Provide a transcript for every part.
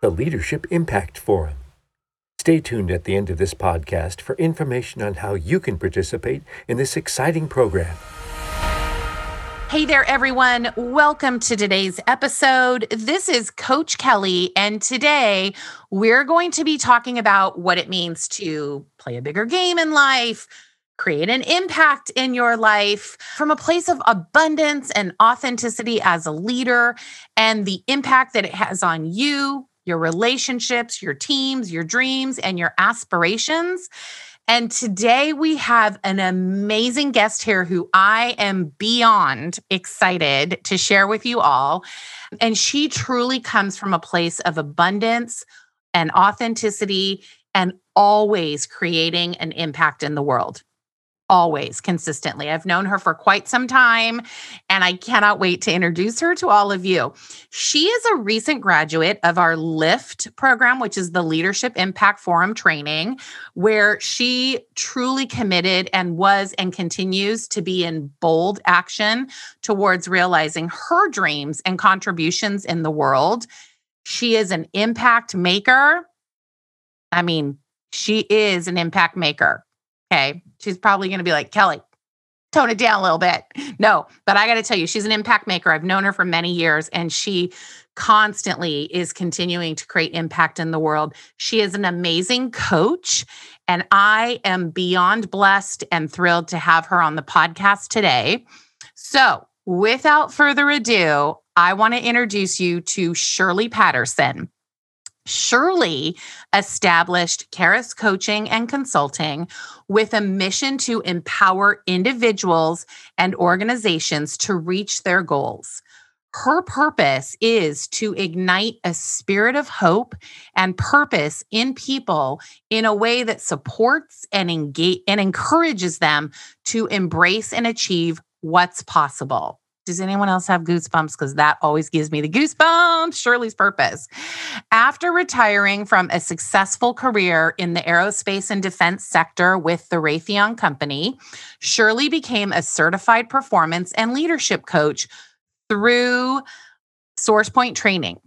the Leadership Impact Forum. Stay tuned at the end of this podcast for information on how you can participate in this exciting program. Hey there, everyone. Welcome to today's episode. This is Coach Kelly, and today we're going to be talking about what it means to play a bigger game in life, create an impact in your life from a place of abundance and authenticity as a leader, and the impact that it has on you, your relationships, your teams, your dreams, and your aspirations. And today we have an amazing guest here who I am beyond excited to share with you all. And she truly comes from a place of abundance and authenticity and always creating an impact in the world always consistently. I've known her for quite some time and I cannot wait to introduce her to all of you. She is a recent graduate of our LIFT program, which is the Leadership Impact Forum training, where she truly committed and was and continues to be in bold action towards realizing her dreams and contributions in the world. She is an impact maker. I mean, she is an impact maker. Okay. She's probably going to be like, Kelly, tone it down a little bit. No, but I got to tell you, she's an impact maker. I've known her for many years and she constantly is continuing to create impact in the world. She is an amazing coach. And I am beyond blessed and thrilled to have her on the podcast today. So, without further ado, I want to introduce you to Shirley Patterson. Shirley established Charis Coaching and Consulting with a mission to empower individuals and organizations to reach their goals. Her purpose is to ignite a spirit of hope and purpose in people in a way that supports and engage and encourages them to embrace and achieve what's possible. Does anyone else have goosebumps? Because that always gives me the goosebumps. Shirley's purpose. After retiring from a successful career in the aerospace and defense sector with the Raytheon Company, Shirley became a certified performance and leadership coach through SourcePoint Training,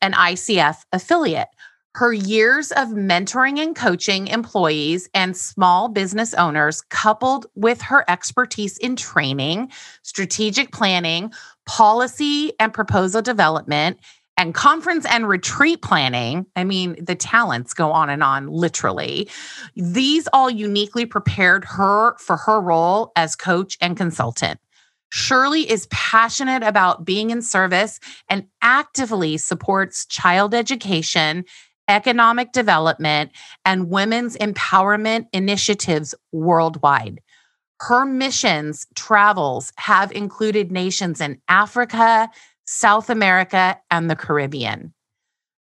an ICF affiliate. Her years of mentoring and coaching employees and small business owners, coupled with her expertise in training, strategic planning, policy and proposal development, and conference and retreat planning. I mean, the talents go on and on, literally. These all uniquely prepared her for her role as coach and consultant. Shirley is passionate about being in service and actively supports child education economic development, and women's empowerment initiatives worldwide. Her missions travels have included nations in Africa, South America, and the Caribbean.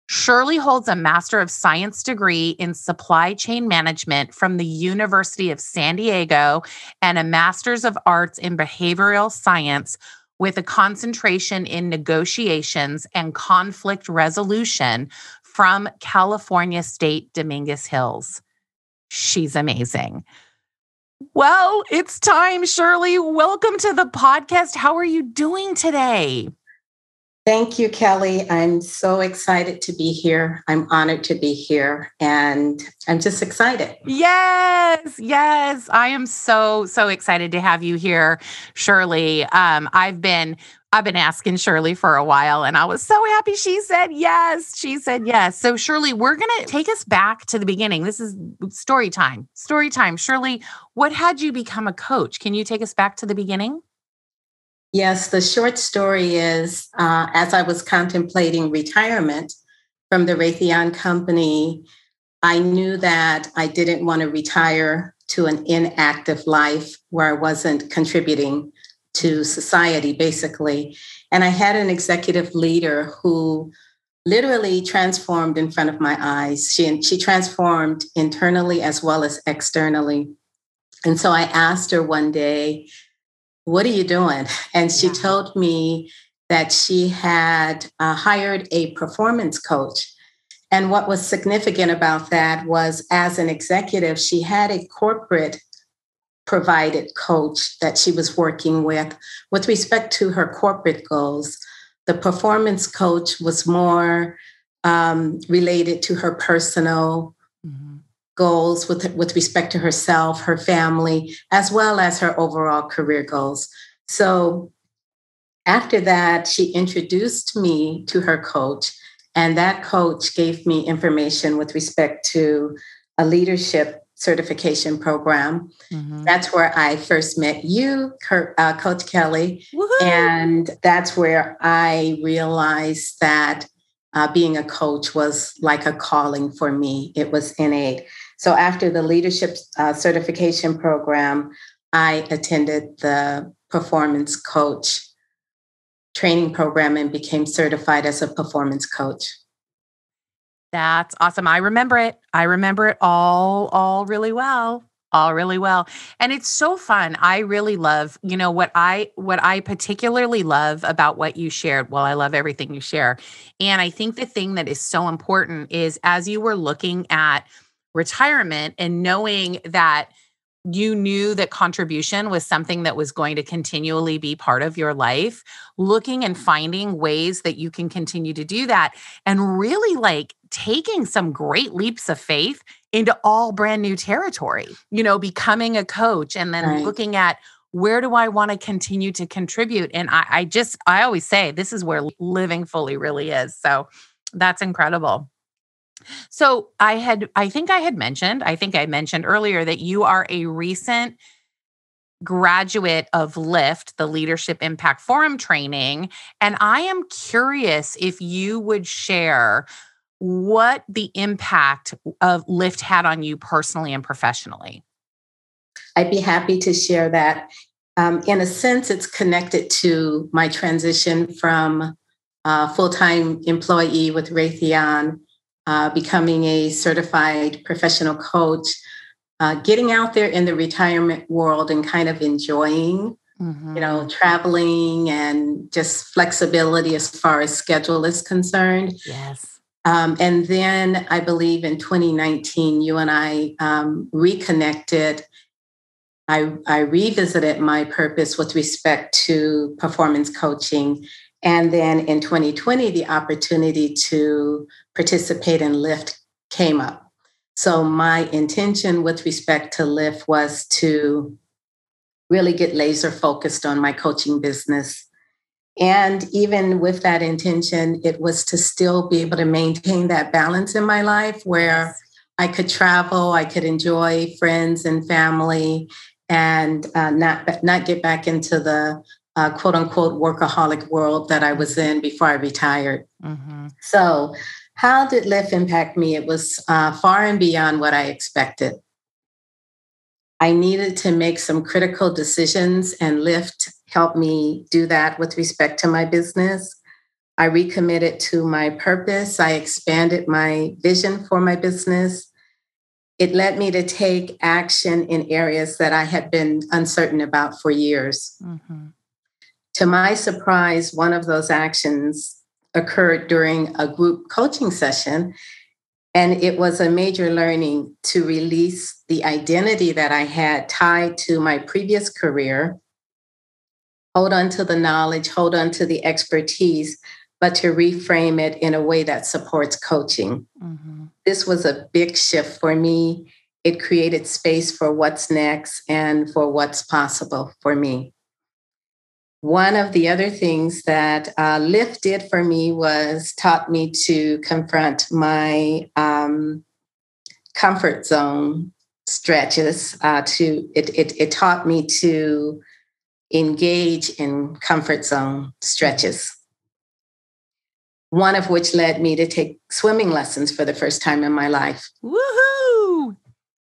Shirley holds a Master of Science degree in Supply Chain Management from the University of San Diego and a Master's of Arts in Behavioral Science with a concentration in negotiations and conflict resolution from California State Dominguez Hills. She's amazing. Well, it's time, Shirley. Welcome to the podcast. How are you doing today? Thank you, Kelly. I'm so excited to be here. I'm honored to be here and I'm just excited. Yes, yes. I am so, so excited to have you here, Shirley. Um, I've been I've been asking Shirley for a while and I was so happy she said yes. She said yes. So, Shirley, we're going to take us back to the beginning. This is story time. Story time. Shirley, what had you become a coach? Can you take us back to the beginning? Yes, the short story is uh, as I was contemplating retirement from the Raytheon company, I knew that I didn't want to retire to an inactive life where I wasn't contributing to society, basically. And I had an executive leader who literally transformed in front of my eyes. She, she transformed internally as well as externally. And so I asked her one day, what are you doing? And she told me that she had uh, hired a performance coach. And what was significant about that was, as an executive, she had a corporate provided coach that she was working with with respect to her corporate goals. The performance coach was more um, related to her personal mm-hmm goals with, with respect to herself, her family, as well as her overall career goals. So after that, she introduced me to her coach, and that coach gave me information with respect to a leadership certification program. Mm-hmm. That's where I first met you, uh, Coach Kelly. Woo-hoo! And that's where I realized that uh, being a coach was like a calling for me, it was innate. So after the leadership uh, certification program, I attended the performance coach training program and became certified as a performance coach. That's awesome. I remember it. I remember it all all really well. All really well. And it's so fun. I really love, you know, what I what I particularly love about what you shared. Well, I love everything you share. And I think the thing that is so important is as you were looking at retirement and knowing that you knew that contribution was something that was going to continually be part of your life, looking and finding ways that you can continue to do that and really like taking some great leaps of faith into all brand new territory, you know, becoming a coach and then right. looking at where do I want to continue to contribute? And I, I just, I always say this is where living fully really is. So that's incredible. So I had, I think I had mentioned, I think I mentioned earlier that you are a recent graduate of LIFT, the Leadership Impact Forum training. And I am curious if you would share what the impact of LIFT had on you personally and professionally. I'd be happy to share that. Um, in a sense, it's connected to my transition from a full time employee with Raytheon uh, becoming a certified professional coach, uh, getting out there in the retirement world and kind of enjoying, mm-hmm. you know, traveling and just flexibility as far as schedule is concerned. Yes. Um, and then I believe in 2019, you and I um, reconnected. I, I revisited my purpose with respect to performance coaching and then in 2020, the opportunity to participate in LIFT came up. So my intention with respect to LIFT was to really get laser focused on my coaching business. And even with that intention, it was to still be able to maintain that balance in my life where I could travel, I could enjoy friends and family, and uh, not not get back into the uh, quote unquote workaholic world that I was in before I retired. Mm-hmm. So, how did LIFT impact me? It was uh, far and beyond what I expected. I needed to make some critical decisions, and LIFT helped me do that with respect to my business. I recommitted to my purpose. I expanded my vision for my business. It led me to take action in areas that I had been uncertain about for years. Mm-hmm. To my surprise, one of those actions occurred during a group coaching session. And it was a major learning to release the identity that I had tied to my previous career, hold on to the knowledge, hold on to the expertise, but to reframe it in a way that supports coaching. Mm-hmm. This was a big shift for me. It created space for what's next and for what's possible for me. One of the other things that uh, Lift did for me was taught me to confront my um, comfort zone stretches. Uh, to it, it, it taught me to engage in comfort zone stretches. One of which led me to take swimming lessons for the first time in my life. Woohoo!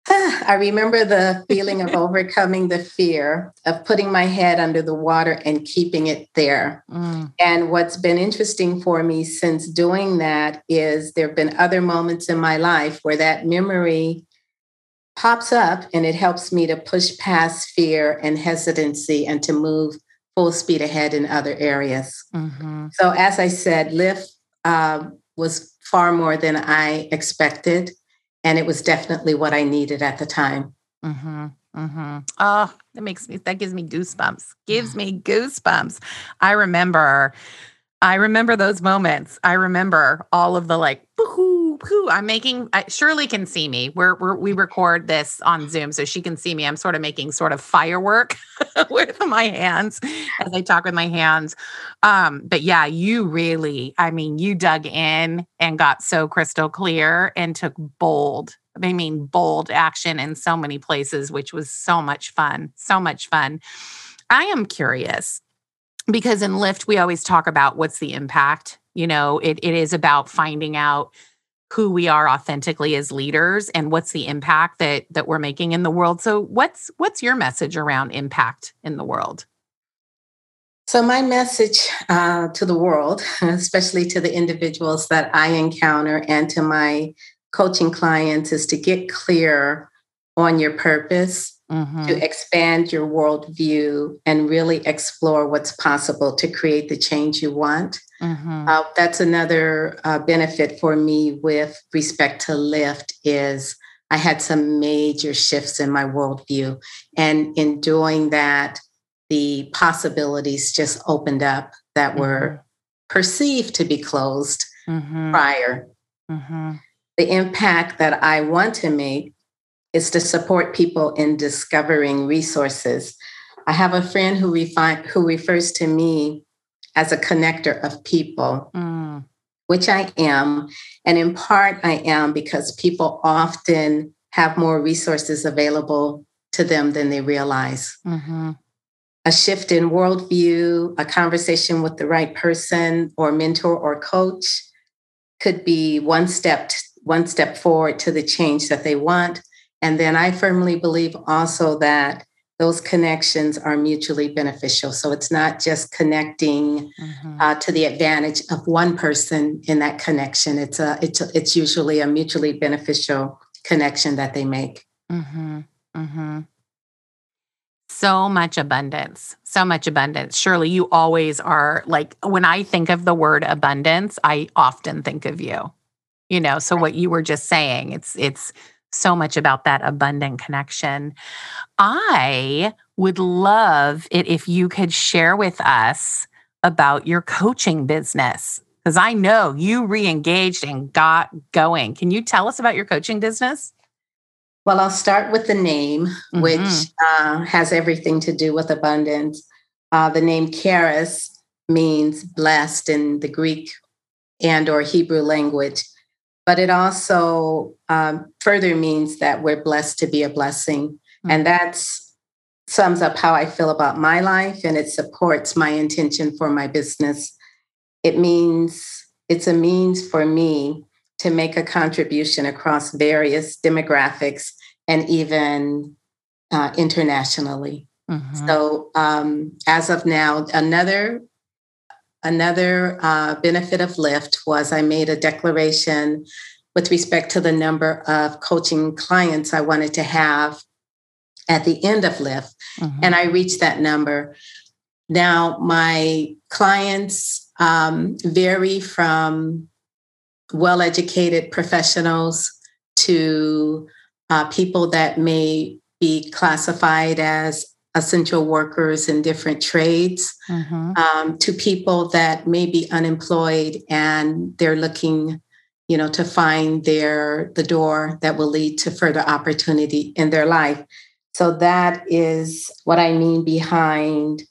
I remember the feeling of overcoming the fear of putting my head under the water and keeping it there. Mm. And what's been interesting for me since doing that is there have been other moments in my life where that memory pops up and it helps me to push past fear and hesitancy and to move full speed ahead in other areas. Mm-hmm. So, as I said, Lift uh, was far more than I expected and it was definitely what I needed at the time. Mm-hmm. Mm-hmm. Oh, that makes me that gives me goosebumps. Gives me goosebumps. I remember, I remember those moments. I remember all of the like, hoo. I'm making. I, Shirley can see me. We're, we're we record this on Zoom, so she can see me. I'm sort of making sort of firework with my hands as I talk with my hands. Um, but yeah, you really, I mean, you dug in and got so crystal clear and took bold. I mean, bold action in so many places, which was so much fun. So much fun. I am curious because in Lift, we always talk about what's the impact. You know, it, it is about finding out who we are authentically as leaders and what's the impact that that we're making in the world so what's what's your message around impact in the world so my message uh, to the world especially to the individuals that i encounter and to my coaching clients is to get clear on your purpose Mm-hmm. to expand your worldview and really explore what's possible to create the change you want. Mm-hmm. Uh, that's another uh, benefit for me with respect to Lift is I had some major shifts in my worldview, and in doing that, the possibilities just opened up that mm-hmm. were perceived to be closed mm-hmm. prior. Mm-hmm. The impact that I want to make is to support people in discovering resources. I have a friend who, refi- who refers to me as a connector of people, mm. which I am. And in part, I am because people often have more resources available to them than they realize. Mm-hmm. A shift in worldview, a conversation with the right person or mentor or coach could be one step one step forward to the change that they want. And then I firmly believe also that those connections are mutually beneficial. So it's not just connecting mm-hmm. uh, to the advantage of one person in that connection. It's a it's a, it's usually a mutually beneficial connection that they make. Mm-hmm. Mm-hmm. So much abundance, so much abundance. Shirley, you always are like when I think of the word abundance, I often think of you. You know, so what you were just saying, it's it's so much about that abundant connection. I would love it if you could share with us about your coaching business because I know you re engaged and got going. Can you tell us about your coaching business? Well, I'll start with the name, mm-hmm. which uh, has everything to do with abundance. Uh, the name Charis means blessed in the Greek and or Hebrew language but it also um, further means that we're blessed to be a blessing. Mm-hmm. And that sums up how I feel about my life and it supports my intention for my business. It means it's a means for me to make a contribution across various demographics and even uh, internationally. Mm-hmm. So, um, as of now, another Another uh, benefit of Lift was I made a declaration with respect to the number of coaching clients I wanted to have at the end of Lift, mm-hmm. and I reached that number. Now, my clients um, vary from well educated professionals to uh, people that may be classified as essential workers in different trades mm-hmm. um, to people that may be unemployed and they're looking you know to find their the door that will lead to further opportunity in their life so that is what i mean behind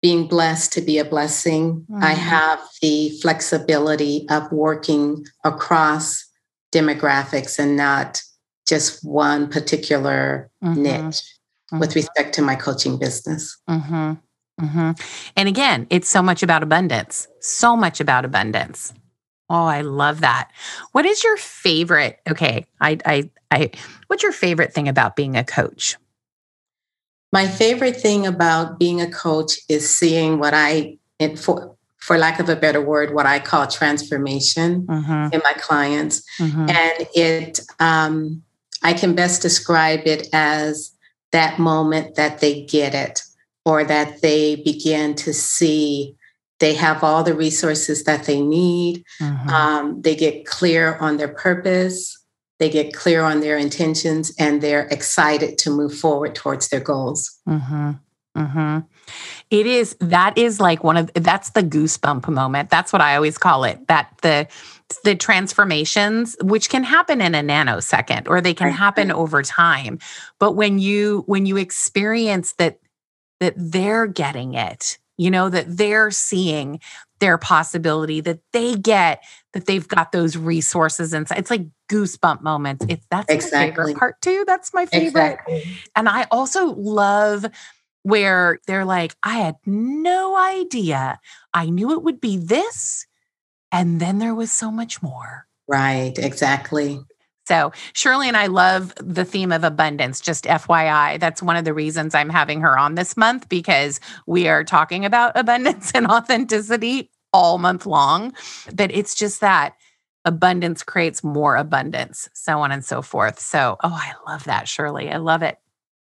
being blessed to be a blessing mm-hmm. i have the flexibility of working across demographics and not just one particular mm-hmm. niche mm-hmm. with respect to my coaching business mm-hmm. Mm-hmm. and again it's so much about abundance so much about abundance Oh, I love that. What is your favorite? Okay, I, I, I, what's your favorite thing about being a coach? My favorite thing about being a coach is seeing what I, for, for lack of a better word, what I call transformation mm-hmm. in my clients. Mm-hmm. And it, um, I can best describe it as that moment that they get it or that they begin to see they have all the resources that they need. Mm-hmm. Um, they get clear on their purpose. They get clear on their intentions and they're excited to move forward towards their goals. Mm-hmm. Mm-hmm. It is, that is like one of, that's the goosebump moment. That's what I always call it. That the, the transformations which can happen in a nanosecond or they can happen over time but when you when you experience that that they're getting it you know, that they're seeing their possibility, that they get that they've got those resources inside. It's like goosebump moments. It's that's exactly. my favorite part too. That's my favorite. Exactly. And I also love where they're like, I had no idea. I knew it would be this. And then there was so much more. Right, exactly. So, Shirley and I love the theme of abundance, just FYI. That's one of the reasons I'm having her on this month because we are talking about abundance and authenticity all month long. But it's just that abundance creates more abundance, so on and so forth. So, oh, I love that, Shirley. I love it.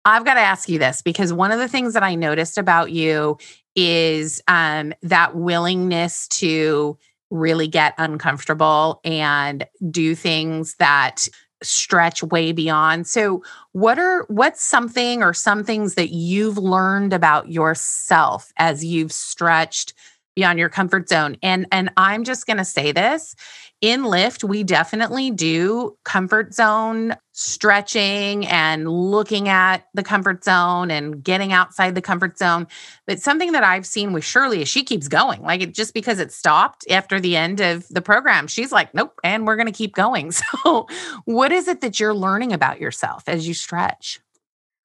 I've got to ask you this because one of the things that I noticed about you is um, that willingness to really get uncomfortable and do things that stretch way beyond. So what are what's something or some things that you've learned about yourself as you've stretched beyond your comfort zone? And and I'm just going to say this, in Lift, we definitely do comfort zone stretching and looking at the comfort zone and getting outside the comfort zone. But something that I've seen with Shirley is she keeps going. Like it just because it stopped after the end of the program, she's like, nope, and we're going to keep going. So, what is it that you're learning about yourself as you stretch?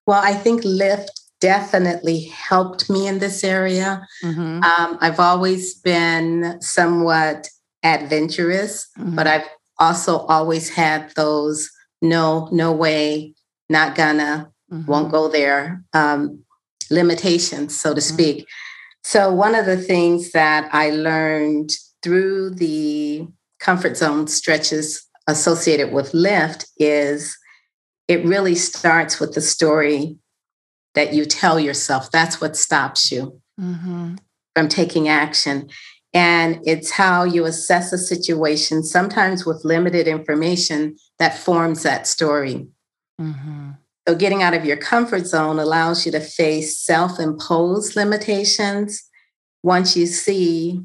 Well, I think Lift definitely helped me in this area. Mm-hmm. Um, I've always been somewhat adventurous, mm-hmm. but I've also always had those no, no way, not gonna, mm-hmm. won't go there um, limitations, so to mm-hmm. speak. So, one of the things that I learned through the comfort zone stretches associated with lift is it really starts with the story that you tell yourself. That's what stops you mm-hmm. from taking action. And it's how you assess a situation, sometimes with limited information, that forms that story. Mm-hmm. So, getting out of your comfort zone allows you to face self imposed limitations once you see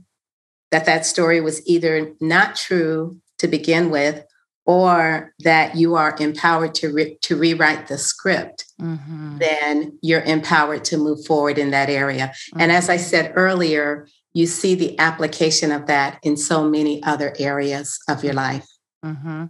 that that story was either not true to begin with or that you are empowered to, re- to rewrite the script, mm-hmm. then you're empowered to move forward in that area. Mm-hmm. And as I said earlier, you see the application of that in so many other areas of your life. Mm-hmm.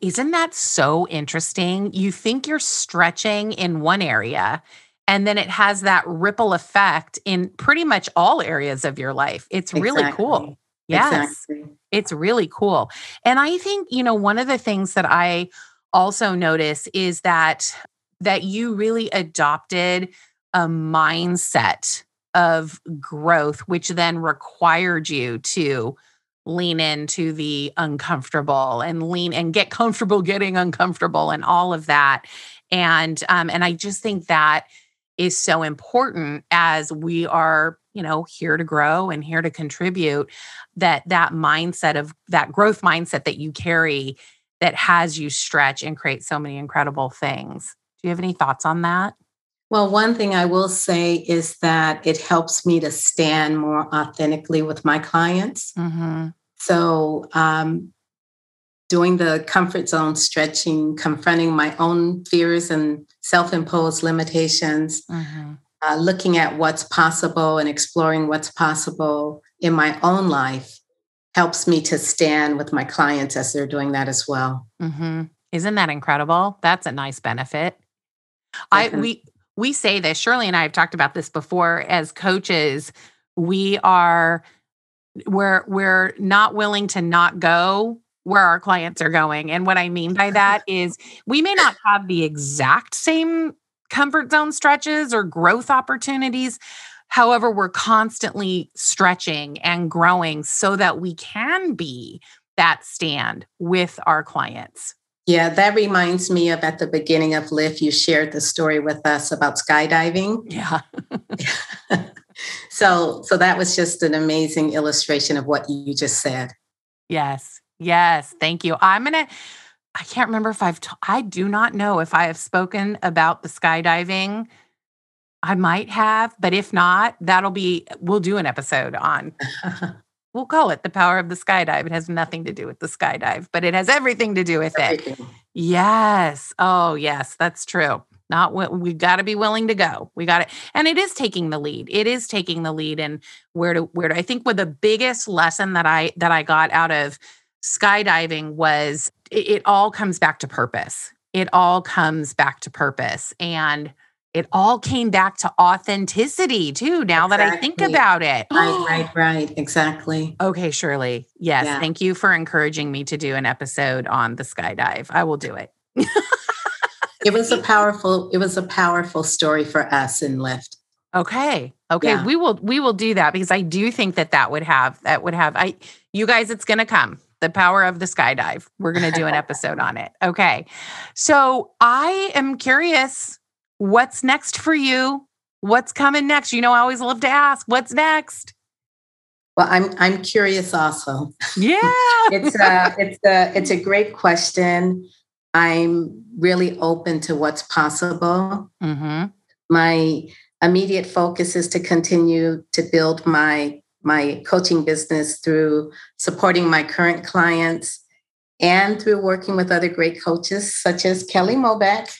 Isn't that so interesting? You think you're stretching in one area, and then it has that ripple effect in pretty much all areas of your life. It's exactly. really cool. Yes, exactly. it's really cool. And I think, you know, one of the things that I also notice is that that you really adopted a mindset of growth, which then required you to lean into the uncomfortable and lean and get comfortable getting uncomfortable and all of that. And um, and I just think that is so important as we are you know here to grow and here to contribute that that mindset of that growth mindset that you carry that has you stretch and create so many incredible things do you have any thoughts on that Well, one thing I will say is that it helps me to stand more authentically with my clients. Mm-hmm. So, um, doing the comfort zone stretching, confronting my own fears and self imposed limitations, mm-hmm. uh, looking at what's possible and exploring what's possible in my own life helps me to stand with my clients as they're doing that as well. Mm-hmm. Isn't that incredible? That's a nice benefit. I we we say this. Shirley and I have talked about this before. As coaches, we are we're we're not willing to not go where our clients are going. And what I mean by that is we may not have the exact same comfort zone stretches or growth opportunities. However, we're constantly stretching and growing so that we can be that stand with our clients. Yeah, that reminds me of at the beginning of Lift, you shared the story with us about skydiving. Yeah. so so that was just an amazing illustration of what you just said. Yes. Yes, thank you. I'm to I can't remember if I've t- I do not know if I have spoken about the skydiving. I might have, but if not, that'll be we'll do an episode on we'll call it the power of the skydive. It has nothing to do with the skydive, but it has everything to do with everything. it. Yes. Oh, yes, that's true. Not what we got to be willing to go. We got it, and it is taking the lead. It is taking the lead, and where to where to. I think what the biggest lesson that I that I got out of skydiving was it, it all comes back to purpose. It all comes back to purpose. And it all came back to authenticity too, now exactly. that I think about it. Right, right, right. Exactly. Okay, Shirley. Yes. Yeah. Thank you for encouraging me to do an episode on the skydive. I will do it. it was a powerful, it was a powerful story for us in Lift. Okay. Okay. Yeah. We will we will do that because I do think that that would have that would have I you guys it's going to come the power of the skydive. We're going to do an episode on it. Okay. So I am curious what's next for you? What's coming next? You know, I always love to ask, what's next? Well, I'm I'm curious also. Yeah. it's a it's a it's a great question. I'm really open to what's possible. Mm-hmm. My immediate focus is to continue to build my my coaching business through supporting my current clients and through working with other great coaches such as Kelly Mobeck.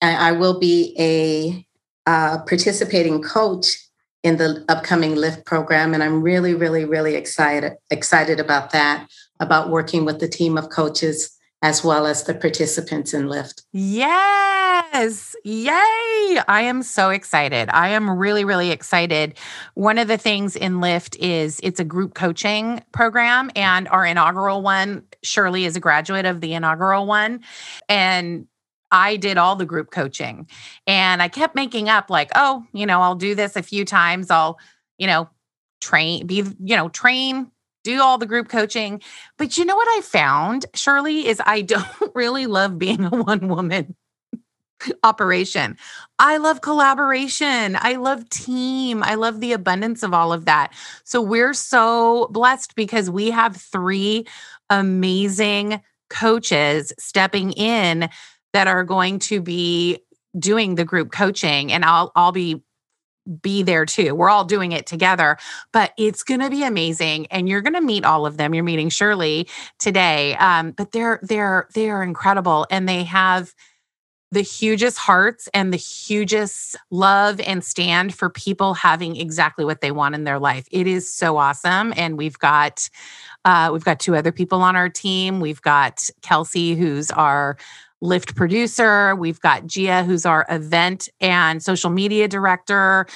I will be a uh, participating coach in the upcoming Lift program, and I'm really, really, really excited excited about that. About working with the team of coaches as well as the participants in Lift. Yes. Yay. I am so excited. I am really, really excited. One of the things in Lift is it's a group coaching program, and our inaugural one, Shirley is a graduate of the inaugural one. And I did all the group coaching and I kept making up like, oh, you know, I'll do this a few times. I'll, you know, train, be, you know, train do all the group coaching. But you know what I found, Shirley, is I don't really love being a one woman operation. I love collaboration. I love team. I love the abundance of all of that. So we're so blessed because we have three amazing coaches stepping in that are going to be doing the group coaching and I'll I'll be be there too. We're all doing it together, but it's going to be amazing. And you're going to meet all of them. You're meeting Shirley today, um, but they're they're they are incredible, and they have the hugest hearts and the hugest love and stand for people having exactly what they want in their life. It is so awesome, and we've got uh, we've got two other people on our team. We've got Kelsey, who's our Lift producer. We've got Gia, who's our event and social media director.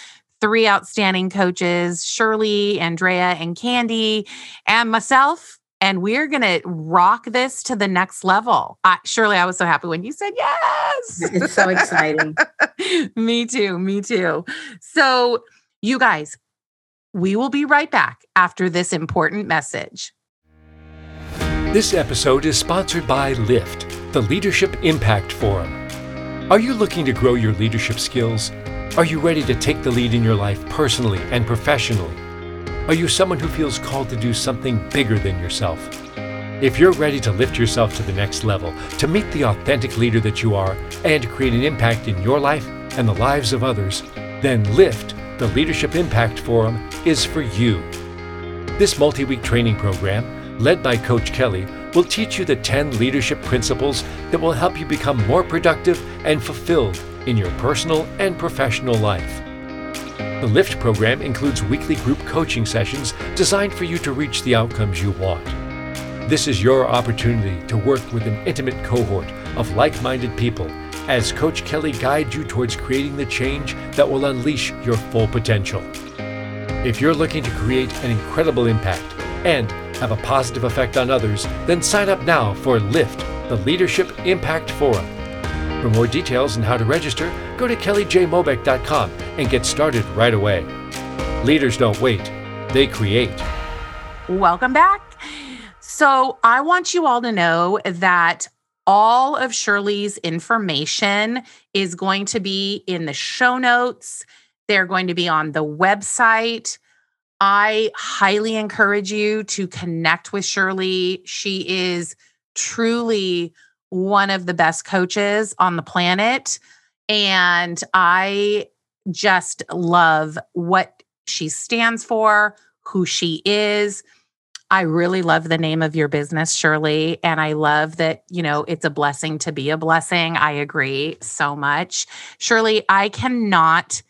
Three outstanding coaches, Shirley, Andrea, and Candy, and myself. And we're going to rock this to the next level. Uh, Shirley, I was so happy when you said yes. It's so exciting. me too. Me too. So, you guys, we will be right back after this important message. This episode is sponsored by Lift the Leadership Impact Forum. Are you looking to grow your leadership skills? Are you ready to take the lead in your life personally and professionally? Are you someone who feels called to do something bigger than yourself? If you're ready to lift yourself to the next level, to meet the authentic leader that you are, and create an impact in your life, and the lives of others, then LIFT, the Leadership Impact Forum, is for you. This multi week training program, led by Coach Kelly, will teach you the 10 leadership principles that will help you become more productive and fulfilled in your personal and professional life. The LIFT program includes weekly group coaching sessions designed for you to reach the outcomes you want. This is your opportunity to work with an intimate cohort of like minded people as Coach Kelly guides you towards creating the change that will unleash your full potential. If you're looking to create an incredible impact and have a positive effect on others, then sign up now for LIFT, the Leadership Impact Forum. For more details on how to register, go to kellyjmobeck.com and get started right away. Leaders don't wait, they create. Welcome back. So, I want you all to know that all of Shirley's information is going to be in the show notes. They're going to be on the website. I highly encourage you to connect with Shirley. She is truly one of the best coaches on the planet. And I just love what she stands for, who she is. I really love the name of your business, Shirley. And I love that, you know, it's a blessing to be a blessing. I agree so much. Shirley, I cannot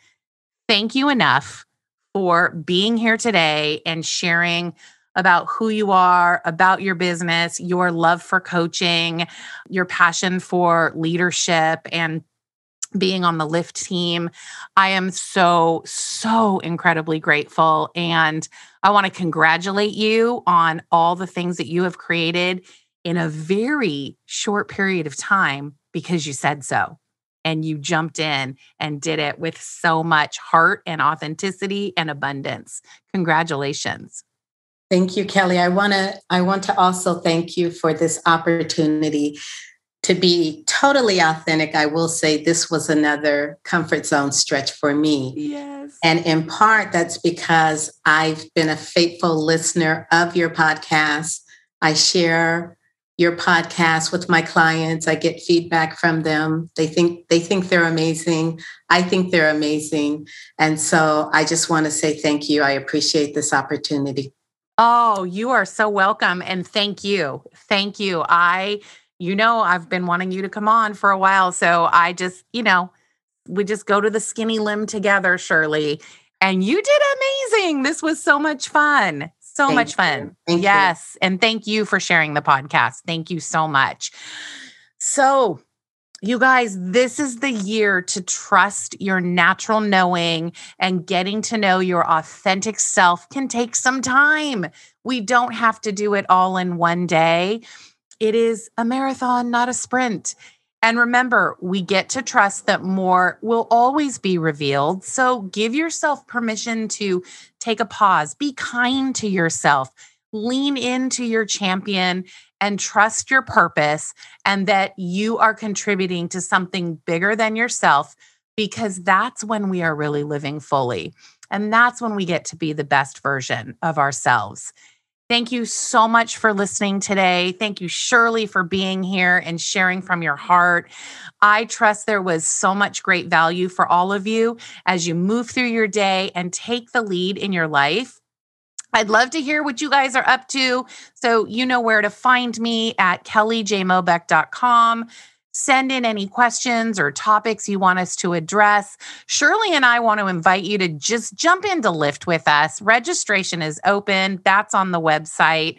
thank you enough for being here today and sharing about who you are, about your business, your love for coaching, your passion for leadership and being on the lift team. I am so, so incredibly grateful. And I want to congratulate you on all the things that you have created in a very short period of time because you said so. And you jumped in and did it with so much heart and authenticity and abundance. Congratulations. Thank you, Kelly. I want to I want to also thank you for this opportunity to be totally authentic, I will say this was another comfort zone stretch for me. Yes. And in part, that's because I've been a faithful listener of your podcast. I share your podcast with my clients. I get feedback from them. They think they think they're amazing. I think they're amazing. And so I just want to say thank you. I appreciate this opportunity. Oh, you are so welcome and thank you. Thank you. I you know, I've been wanting you to come on for a while. So I just, you know, we just go to the skinny limb together, Shirley. And you did amazing. This was so much fun. So thank much fun. yes. You. And thank you for sharing the podcast. Thank you so much. So, you guys, this is the year to trust your natural knowing and getting to know your authentic self can take some time. We don't have to do it all in one day. It is a marathon, not a sprint. And remember, we get to trust that more will always be revealed. So give yourself permission to take a pause, be kind to yourself, lean into your champion, and trust your purpose and that you are contributing to something bigger than yourself, because that's when we are really living fully. And that's when we get to be the best version of ourselves. Thank you so much for listening today. Thank you, Shirley, for being here and sharing from your heart. I trust there was so much great value for all of you as you move through your day and take the lead in your life. I'd love to hear what you guys are up to. So, you know where to find me at kellyjmobeck.com send in any questions or topics you want us to address. Shirley and I want to invite you to just jump into Lift with us. Registration is open, that's on the website.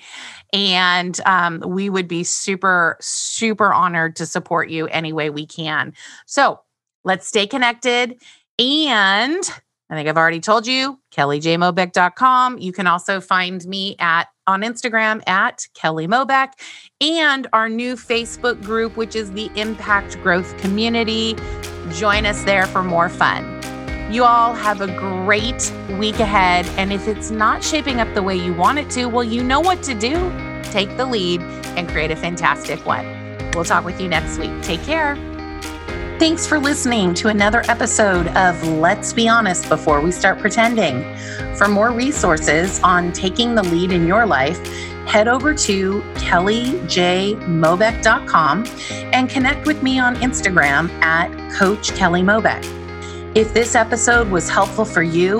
And um, we would be super, super honored to support you any way we can. So let's stay connected. And I think I've already told you, kellyjmobeck.com. You can also find me at on Instagram at Kelly Mobeck and our new Facebook group, which is the Impact Growth Community. Join us there for more fun. You all have a great week ahead. And if it's not shaping up the way you want it to, well, you know what to do. Take the lead and create a fantastic one. We'll talk with you next week. Take care. Thanks for listening to another episode of Let's Be Honest Before We Start Pretending. For more resources on taking the lead in your life, head over to kellyjmobeck.com and connect with me on Instagram at Coach Kelly Mobeck. If this episode was helpful for you,